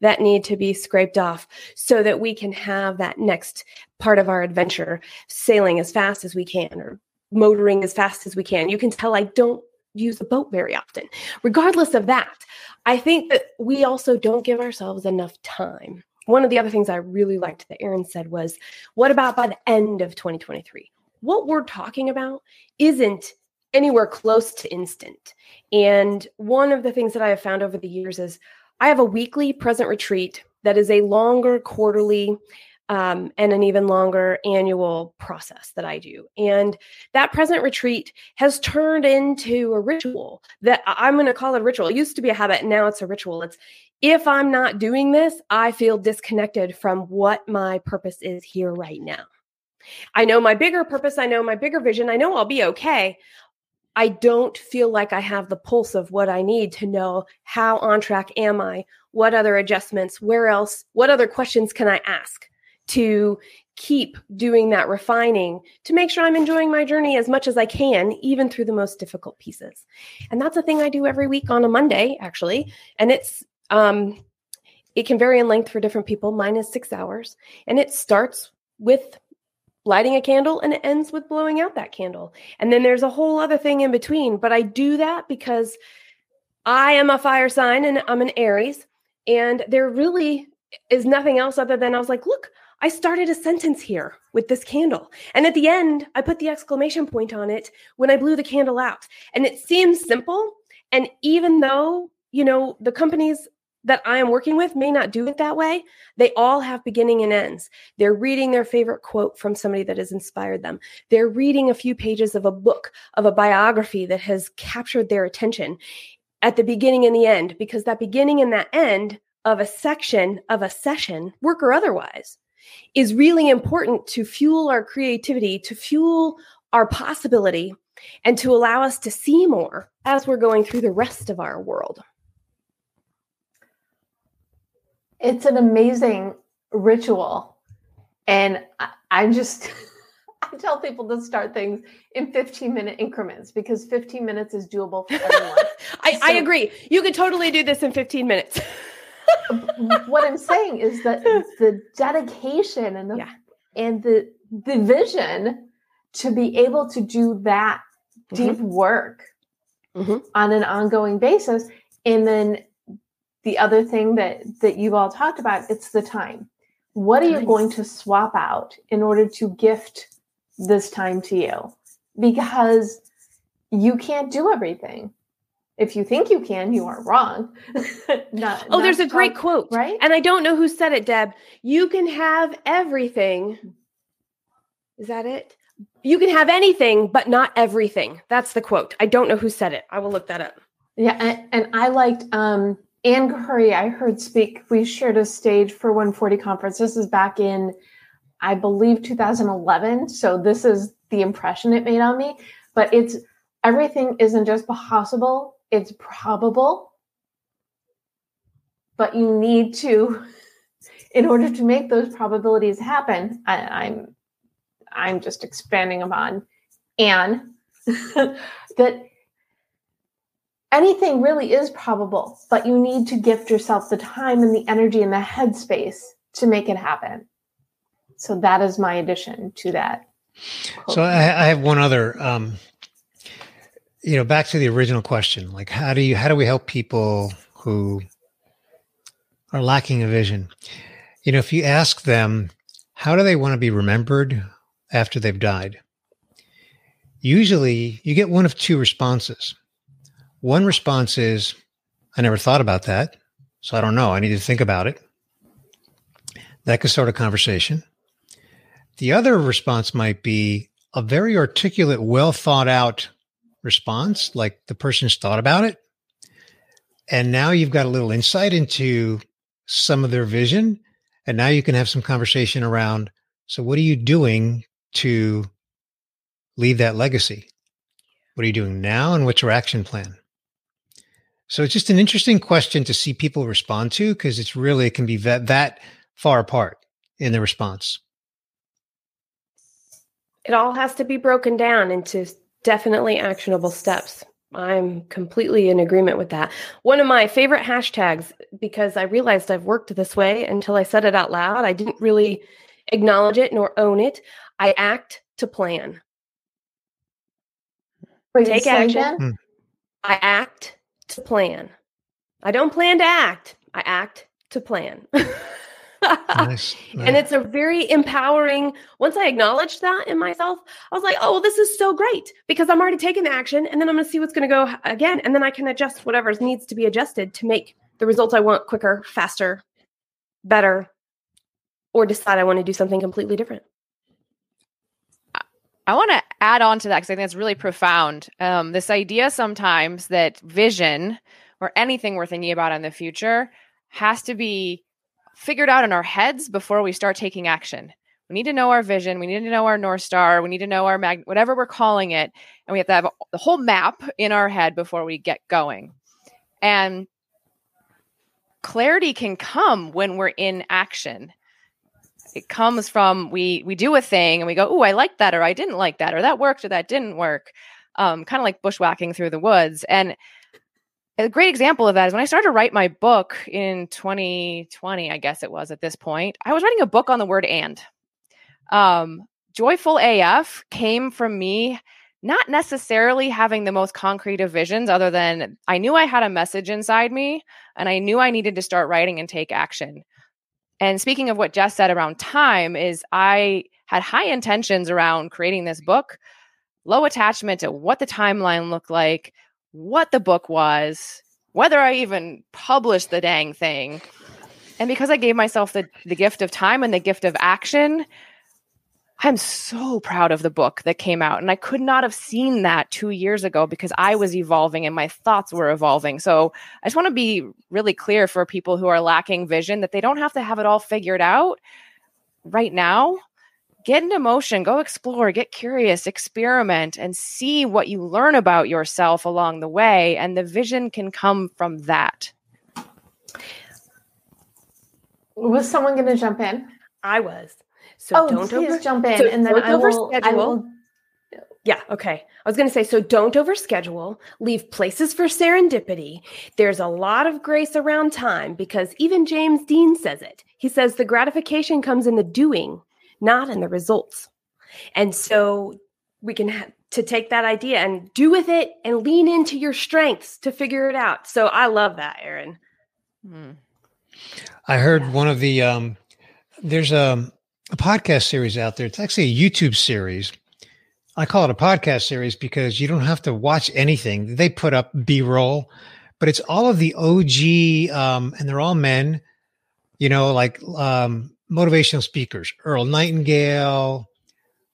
that need to be scraped off so that we can have that next part of our adventure sailing as fast as we can or motoring as fast as we can. You can tell i don't use a boat very often. Regardless of that i think that we also don't give ourselves enough time. One of the other things i really liked that Erin said was what about by the end of 2023 what we're talking about isn't anywhere close to instant. And one of the things that I have found over the years is I have a weekly present retreat that is a longer quarterly um, and an even longer annual process that I do. And that present retreat has turned into a ritual that I'm going to call it a ritual. It used to be a habit, now it's a ritual. It's if I'm not doing this, I feel disconnected from what my purpose is here right now. I know my bigger purpose. I know my bigger vision. I know I'll be okay. I don't feel like I have the pulse of what I need to know how on track am I? What other adjustments? Where else? What other questions can I ask to keep doing that refining to make sure I'm enjoying my journey as much as I can, even through the most difficult pieces? And that's a thing I do every week on a Monday, actually. And it's, um, it can vary in length for different people. Mine is six hours. And it starts with lighting a candle and it ends with blowing out that candle. And then there's a whole other thing in between. But I do that because I am a fire sign and I'm an Aries. And there really is nothing else other than I was like, look, I started a sentence here with this candle. And at the end, I put the exclamation point on it when I blew the candle out. And it seems simple. And even though, you know, the companies that I am working with may not do it that way. They all have beginning and ends. They're reading their favorite quote from somebody that has inspired them. They're reading a few pages of a book, of a biography that has captured their attention at the beginning and the end, because that beginning and that end of a section of a session, work or otherwise, is really important to fuel our creativity, to fuel our possibility, and to allow us to see more as we're going through the rest of our world. It's an amazing ritual. And I, I just, [LAUGHS] I tell people to start things in 15 minute increments because 15 minutes is doable for [LAUGHS] everyone. I, so, I agree. You could totally do this in 15 minutes. [LAUGHS] what I'm saying is that the dedication and the yeah. and the the vision to be able to do that deep mm-hmm. work mm-hmm. on an ongoing basis and then the other thing that that you've all talked about it's the time what are you going to swap out in order to gift this time to you because you can't do everything if you think you can, you are wrong. [LAUGHS] not, oh, not there's a great quote. Right. And I don't know who said it, Deb. You can have everything. Is that it? You can have anything, but not everything. That's the quote. I don't know who said it. I will look that up. Yeah. And, and I liked um, Ann Curry, I heard speak. We shared a stage for 140 conference. This is back in, I believe, 2011. So this is the impression it made on me. But it's everything isn't just possible, it's probable, but you need to, [LAUGHS] in order to make those probabilities happen, I, I'm, I'm just expanding upon Ann [LAUGHS] that anything really is probable, but you need to gift yourself the time and the energy and the headspace to make it happen. So that is my addition to that. So I, I have one other um, you know, back to the original question, like how do you how do we help people who are lacking a vision? You know, if you ask them how do they want to be remembered after they've died? Usually you get one of two responses. One response is, I never thought about that. So I don't know. I need to think about it. That could start a conversation. The other response might be a very articulate, well thought out response, like the person's thought about it. And now you've got a little insight into some of their vision. And now you can have some conversation around so, what are you doing to leave that legacy? What are you doing now? And what's your action plan? So, it's just an interesting question to see people respond to because it's really, it can be that, that far apart in the response. It all has to be broken down into definitely actionable steps. I'm completely in agreement with that. One of my favorite hashtags, because I realized I've worked this way until I said it out loud, I didn't really acknowledge it nor own it. I act to plan. Wait, Take action. Hmm. I act to plan. I don't plan to act, I act to plan. nice, [LAUGHS] nice. And it's a very empowering. Once I acknowledged that in myself, I was like, oh, well, this is so great because I'm already taking the action and then I'm going to see what's going to go again. And then I can adjust whatever needs to be adjusted to make the results I want quicker, faster, better, or decide I want to do something completely different. I want to add on to that because I think that's really profound. Um, this idea sometimes that vision or anything we're thinking about in the future has to be figured out in our heads before we start taking action. We need to know our vision. We need to know our North Star. We need to know our mag, whatever we're calling it. And we have to have the whole map in our head before we get going. And clarity can come when we're in action. It comes from we we do a thing and we go, oh, I like that, or I didn't like that, or that worked, or that didn't work. Um, kind of like bushwhacking through the woods. And a great example of that is when I started to write my book in 2020, I guess it was at this point, I was writing a book on the word and. Um, Joyful AF came from me not necessarily having the most concrete of visions, other than I knew I had a message inside me and I knew I needed to start writing and take action. And speaking of what Jess said around time, is I had high intentions around creating this book, low attachment to what the timeline looked like, what the book was, whether I even published the dang thing. And because I gave myself the, the gift of time and the gift of action, I'm so proud of the book that came out. And I could not have seen that two years ago because I was evolving and my thoughts were evolving. So I just want to be really clear for people who are lacking vision that they don't have to have it all figured out right now get into motion, go explore, get curious, experiment, and see what you learn about yourself along the way. And the vision can come from that. Was someone going to jump in? I was. So oh, don't please over- jump in, so and then I will, I will. Yeah, okay. I was going to say so don't overschedule, leave places for serendipity. There's a lot of grace around time because even James Dean says it. He says the gratification comes in the doing, not in the results. And so we can have to take that idea and do with it and lean into your strengths to figure it out. So I love that, Erin. Hmm. I heard one of the um there's a a podcast series out there. It's actually a YouTube series I call it a podcast series because you don't have to watch anything. They put up B roll, but it's all of the OG, um, and they're all men, you know, like um, motivational speakers, Earl Nightingale,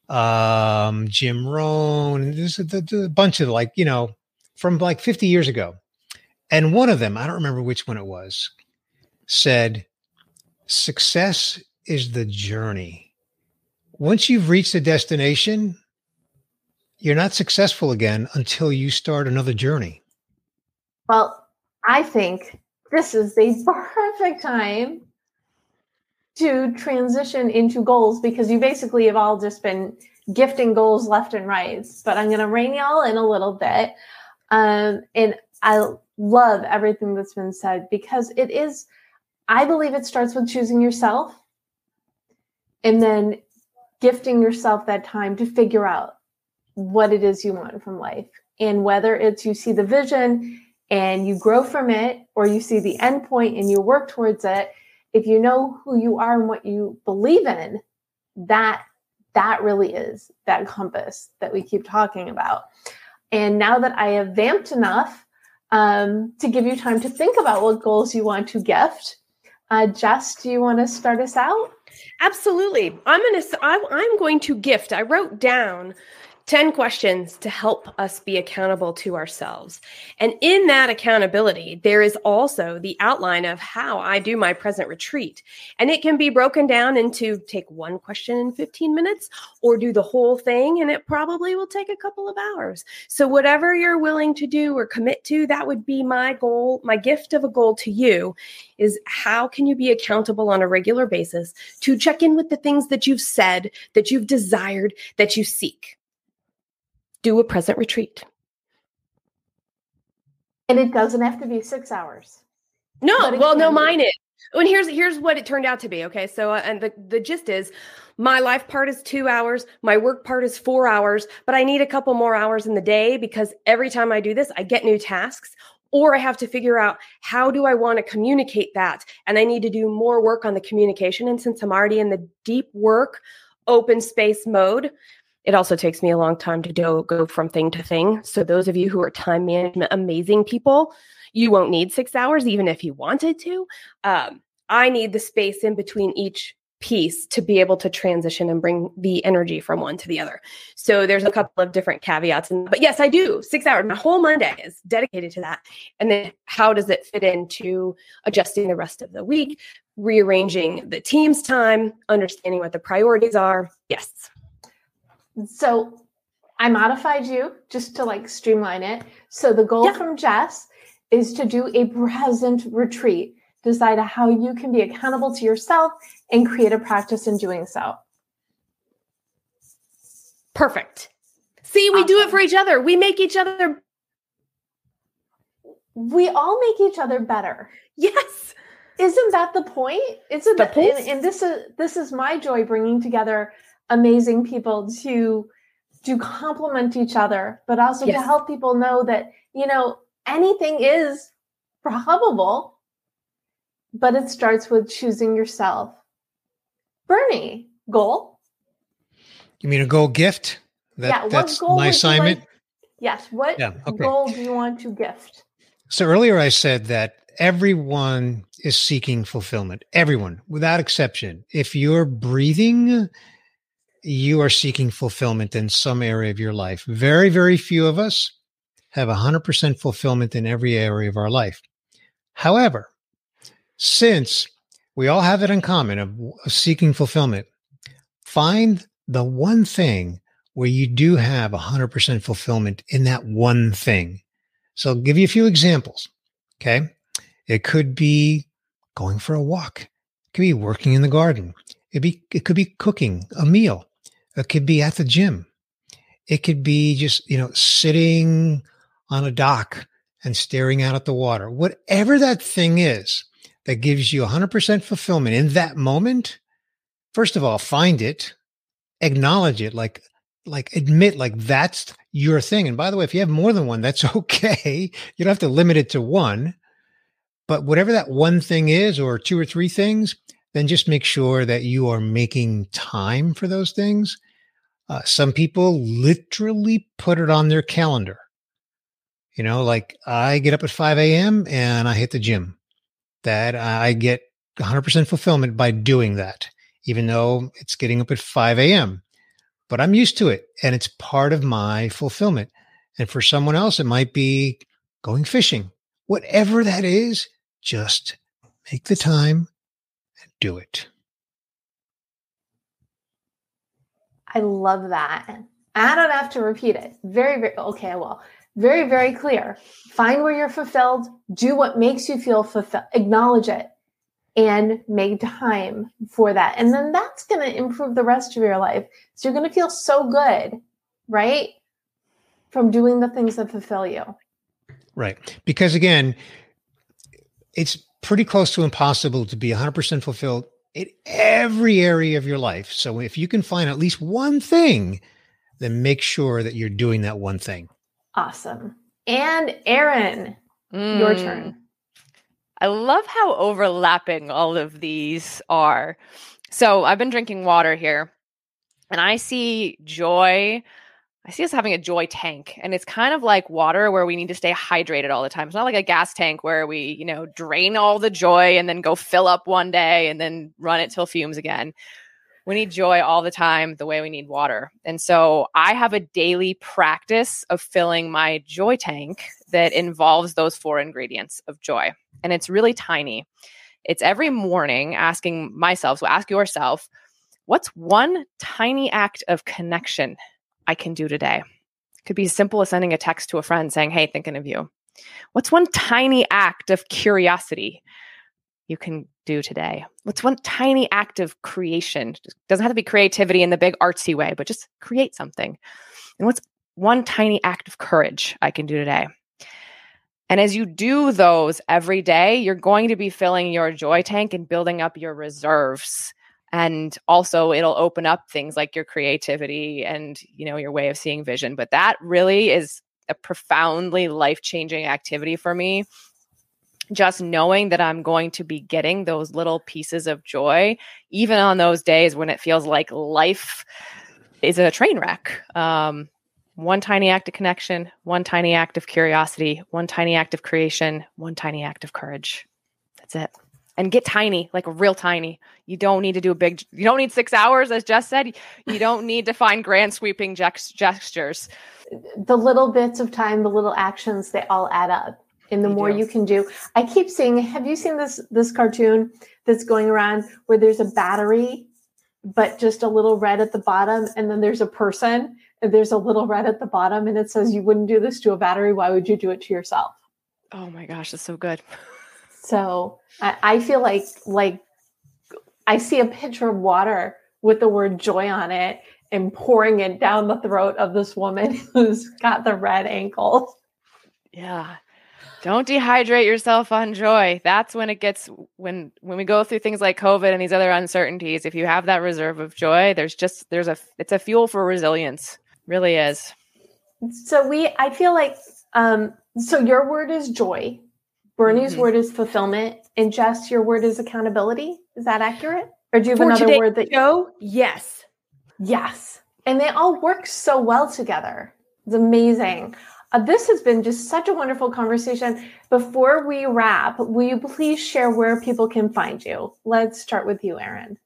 um, Jim Rohn. There's a, a bunch of like, you know, from like 50 years ago. And one of them, I don't remember which one it was, said, Success is the journey. Once you've reached the destination, you're not successful again until you start another journey. Well, I think this is the [LAUGHS] perfect time to transition into goals because you basically have all just been gifting goals left and right. But I'm going to rein y'all in a little bit. Um, and I love everything that's been said because it is, I believe it starts with choosing yourself and then gifting yourself that time to figure out what it is you want from life. And whether it's you see the vision and you grow from it, or you see the end point and you work towards it, if you know who you are and what you believe in, that that really is that compass that we keep talking about. And now that I have vamped enough um, to give you time to think about what goals you want to gift, uh, Jess, do you want to start us out? Absolutely. I'm gonna. I'm going to gift. I wrote down 10 questions to help us be accountable to ourselves. And in that accountability, there is also the outline of how I do my present retreat. And it can be broken down into take one question in 15 minutes or do the whole thing, and it probably will take a couple of hours. So, whatever you're willing to do or commit to, that would be my goal. My gift of a goal to you is how can you be accountable on a regular basis to check in with the things that you've said, that you've desired, that you seek? Do a present retreat. And it doesn't have to be six hours. No, well, no, mine is. And here's here's what it turned out to be. Okay, so uh, and the the gist is, my life part is two hours, my work part is four hours, but I need a couple more hours in the day because every time I do this, I get new tasks, or I have to figure out how do I want to communicate that, and I need to do more work on the communication. And since I'm already in the deep work, open space mode, it also takes me a long time to do, go from thing to thing. So, those of you who are time management amazing people, you won't need six hours, even if you wanted to. Um, I need the space in between each piece to be able to transition and bring the energy from one to the other. So there's a couple of different caveats. And, but yes, I do six hours. My whole Monday is dedicated to that. And then how does it fit into adjusting the rest of the week, rearranging the team's time, understanding what the priorities are? Yes. So I modified you just to like streamline it. So the goal yeah. from Jess is to do a present retreat, decide how you can be accountable to yourself and create a practice in doing so. Perfect. See, we awesome. do it for each other. We make each other we all make each other better. Yes. Isn't that the point? Isn't the that, and, and this is this is my joy bringing together amazing people to to complement each other, but also yes. to help people know that, you know, anything is probable, but it starts with choosing yourself. Bernie, goal? You mean a goal gift? That, yeah, that's my assignment. Like, yes. What yeah, okay. goal do you want to gift? So earlier I said that everyone is seeking fulfillment. Everyone, without exception. If you're breathing, you are seeking fulfillment in some area of your life. Very, very few of us have 100% fulfillment in every area of our life. However, since we all have it in common of, seeking fulfillment, find the one thing where you do have 100% fulfillment in that one thing. So I'll give you a few examples. Okay. It could be going for a walk. It could be working in the garden. It be it could be cooking a meal. It could be at the gym. It could be just, you know, sitting on a dock and staring out at the water. Whatever that thing is that gives you 100% fulfillment in that moment, first of all, find it, acknowledge it, like, like admit like that's your thing. And by the way, if you have more than one, that's [LAUGHS] okay. You don't have to limit it to one. But whatever that one thing is, or two or three things, then just make sure that you are making time for those things. Uh, some people literally put it on their calendar. You know, like I get up at 5 a.m. and I hit the gym. That I get 100% fulfillment by doing that, even though it's getting up at 5 a.m. But I'm used to it and it's part of my fulfillment. And for someone else, it might be going fishing. Whatever that is, just make the time do it. I love that. I don't have to repeat it. Very, very okay. Well, very, very clear. Find where you're fulfilled. Do what makes you feel fulfilled. Acknowledge it and make time for that. And then that's going to improve the rest of your life. So you're going to feel so good, right? From doing the things that fulfill you. Right. Because again, it's pretty close to impossible to be 100% fulfilled in every area of your life. So if you can find at least one thing, then make sure that you're doing that one thing. Awesome. And Erin, mm. your turn. I love how overlapping all of these are. So I've been drinking water here and I see joy I see us having a joy tank, and it's kind of like water where we need to stay hydrated all the time. It's not like a gas tank where we, you know, drain all the joy and then go fill up one day and then run it till fumes again. We need joy all the time, the way we need water. And so I have a daily practice of filling my joy tank that involves those four ingredients of joy. And it's really tiny. It's every morning asking myself, so ask yourself, what's one tiny act of connection I can do today. It could be as simple as sending a text to a friend saying, Hey, thinking of you. What's one tiny act of curiosity you can do today? What's one tiny act of creation? It doesn't have to be creativity in the big artsy way, but just create something. And what's one tiny act of courage I can do today? And as you do those every day, you're going to be filling your joy tank and building up your reserves and also it'll open up things like your creativity and you know your way of seeing vision but that really is a profoundly life-changing activity for me just knowing that I'm going to be getting those little pieces of joy, even on those days when it feels like life is a train wreck. Um, one tiny act of connection, one tiny act of curiosity, one tiny act of creation, one tiny act of courage. That's it and get tiny, like real tiny. You don't need to do a big, you don't need six hours, as Jess said. You don't need to find grand sweeping gestures. The little bits of time, the little actions, they all add up. And the more you can do, I keep seeing. Have you seen this this cartoon that's going around where there's a battery, but just a little red at the bottom, and then there's a person, and there's a little red at the bottom, and it says, "You wouldn't do this to a battery. Why would you do it to yourself?" Oh my gosh, that's so good. [LAUGHS] So I, I feel like like I see a pitcher of water with the word joy on it and pouring it down the throat of this woman [LAUGHS] who's got the red ankle. Yeah. Don't dehydrate yourself on joy. That's when it gets when when we go through things like COVID and these other uncertainties. If you have that reserve of joy, there's just there's a it's a fuel for resilience. Really is. So we I feel like um so your word is joy. Bernie's mm-hmm. word is fulfillment, and Jess, your word is accountability. Is that accurate? Or do you have For another word that show? Yes. Yes. And they all work so well together. It's amazing. Uh, this has been just such a wonderful conversation. Before we wrap, will you please share where people can find you? Let's start with you, Erin.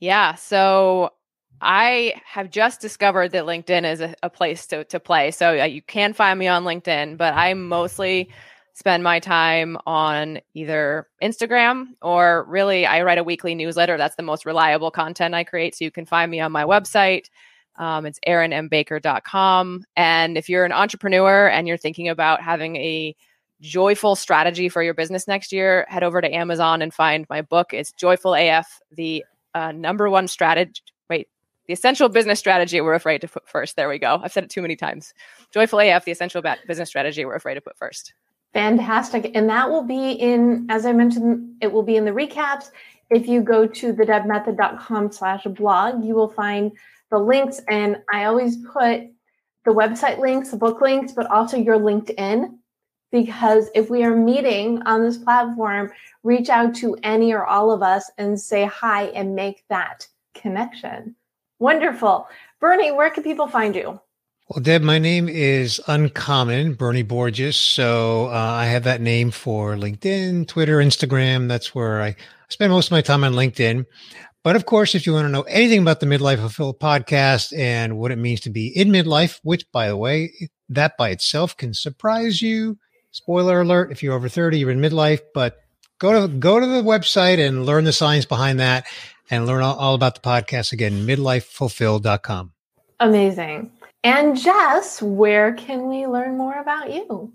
Yeah. So I have just discovered that LinkedIn is a, a place to, to play. So uh, you can find me on LinkedIn, but I'm mostly spend my time on either Instagram or really I write a weekly newsletter. That's the most reliable content I create. So you can find me on my website. Um, it's erinmbaker.com. And if you're an entrepreneur and you're thinking about having a joyful strategy for your business next year, head over to Amazon and find my book. It's Joyful AF, the uh, number one strategy. Wait, the essential business strategy we're afraid to put first. There we go. I've said it too many times. Joyful AF, the essential business strategy we're afraid to put first. Fantastic. And that will be in, as I mentioned, it will be in the recaps. If you go to thedebmethod.com slash blog, you will find the links. And I always put the website links, the book links, but also your LinkedIn. Because if we are meeting on this platform, reach out to any or all of us and say hi and make that connection. Wonderful. Bernie, where can people find you? Well, Deb, my name is uncommon, Bernie Borges. So uh, I have that name for LinkedIn, Twitter, Instagram. That's where I spend most of my time on LinkedIn. But of course, if you want to know anything about the Midlife Fulfilled podcast and what it means to be in midlife, which by the way, that by itself can surprise you. Spoiler alert, if you're over 30, you're in midlife, but go to go to the website and learn the science behind that and learn all, all about the podcast again, midlifefulfilled.com. Amazing. And Jess, where can we learn more about you?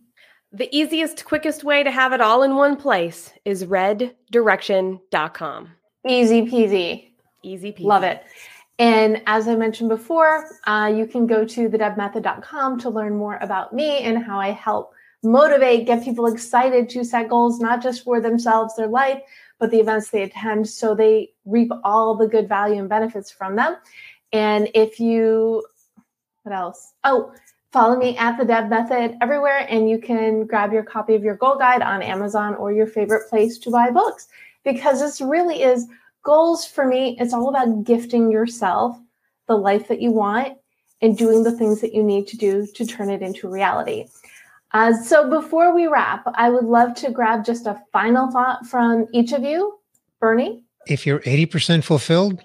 The easiest, quickest way to have it all in one place is reddirection.com. Easy peasy. Easy peasy. Love it. And as I mentioned before, uh, you can go to thedebmethod.com to learn more about me and how I help motivate, get people excited to set goals, not just for themselves, their life, but the events they attend so they reap all the good value and benefits from them. And if you what else? Oh, follow me at the Deb Method everywhere, and you can grab your copy of your goal guide on Amazon or your favorite place to buy books because this really is goals for me. It's all about gifting yourself the life that you want and doing the things that you need to do to turn it into reality. Uh, so before we wrap, I would love to grab just a final thought from each of you. Bernie? If you're 80% fulfilled,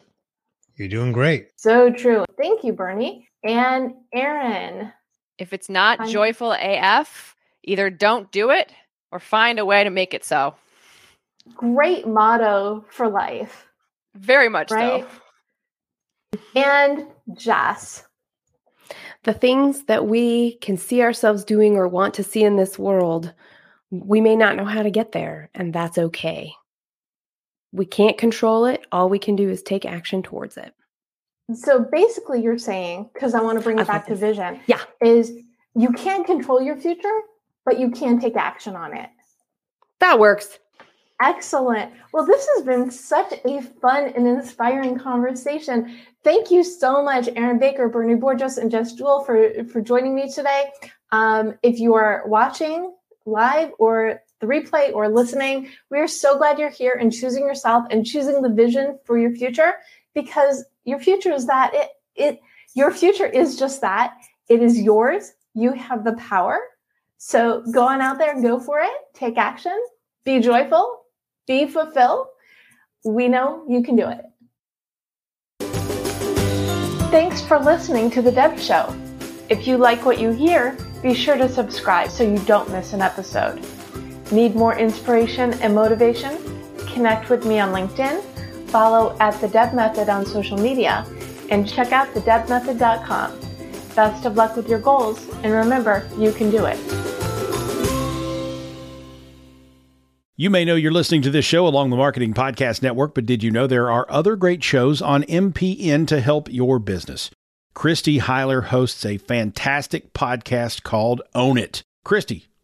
you're doing great. So true. Thank you, Bernie. And Erin. If it's not I'm- joyful AF, either don't do it or find a way to make it so. Great motto for life. Very much right? so. And Jess. The things that we can see ourselves doing or want to see in this world, we may not know how to get there, and that's okay. We can't control it. All we can do is take action towards it. So basically, you're saying, because I want to bring it back to vision, yeah, is you can't control your future, but you can take action on it. That works. Excellent. Well, this has been such a fun and inspiring conversation. Thank you so much, Erin Baker, Bernie Borges, and Jess Dewell for, for joining me today. Um, if you are watching live or the replay or listening, we are so glad you're here and choosing yourself and choosing the vision for your future because your future is that it it your future is just that. It is yours. You have the power. So go on out there and go for it. Take action. Be joyful. Be fulfilled. We know you can do it. Thanks for listening to the deb show. If you like what you hear be sure to subscribe so you don't miss an episode. Need more inspiration and motivation? Connect with me on linkedin follow at The Deb Method on social media, and check out thedebmethod.com. Best of luck with your goals, and remember, you can do it. You may know you're listening to this show along the Marketing Podcast Network, but did you know there are other great shows on MPN to help your business? Christy Heiler hosts a fantastic podcast called Own It. Christy,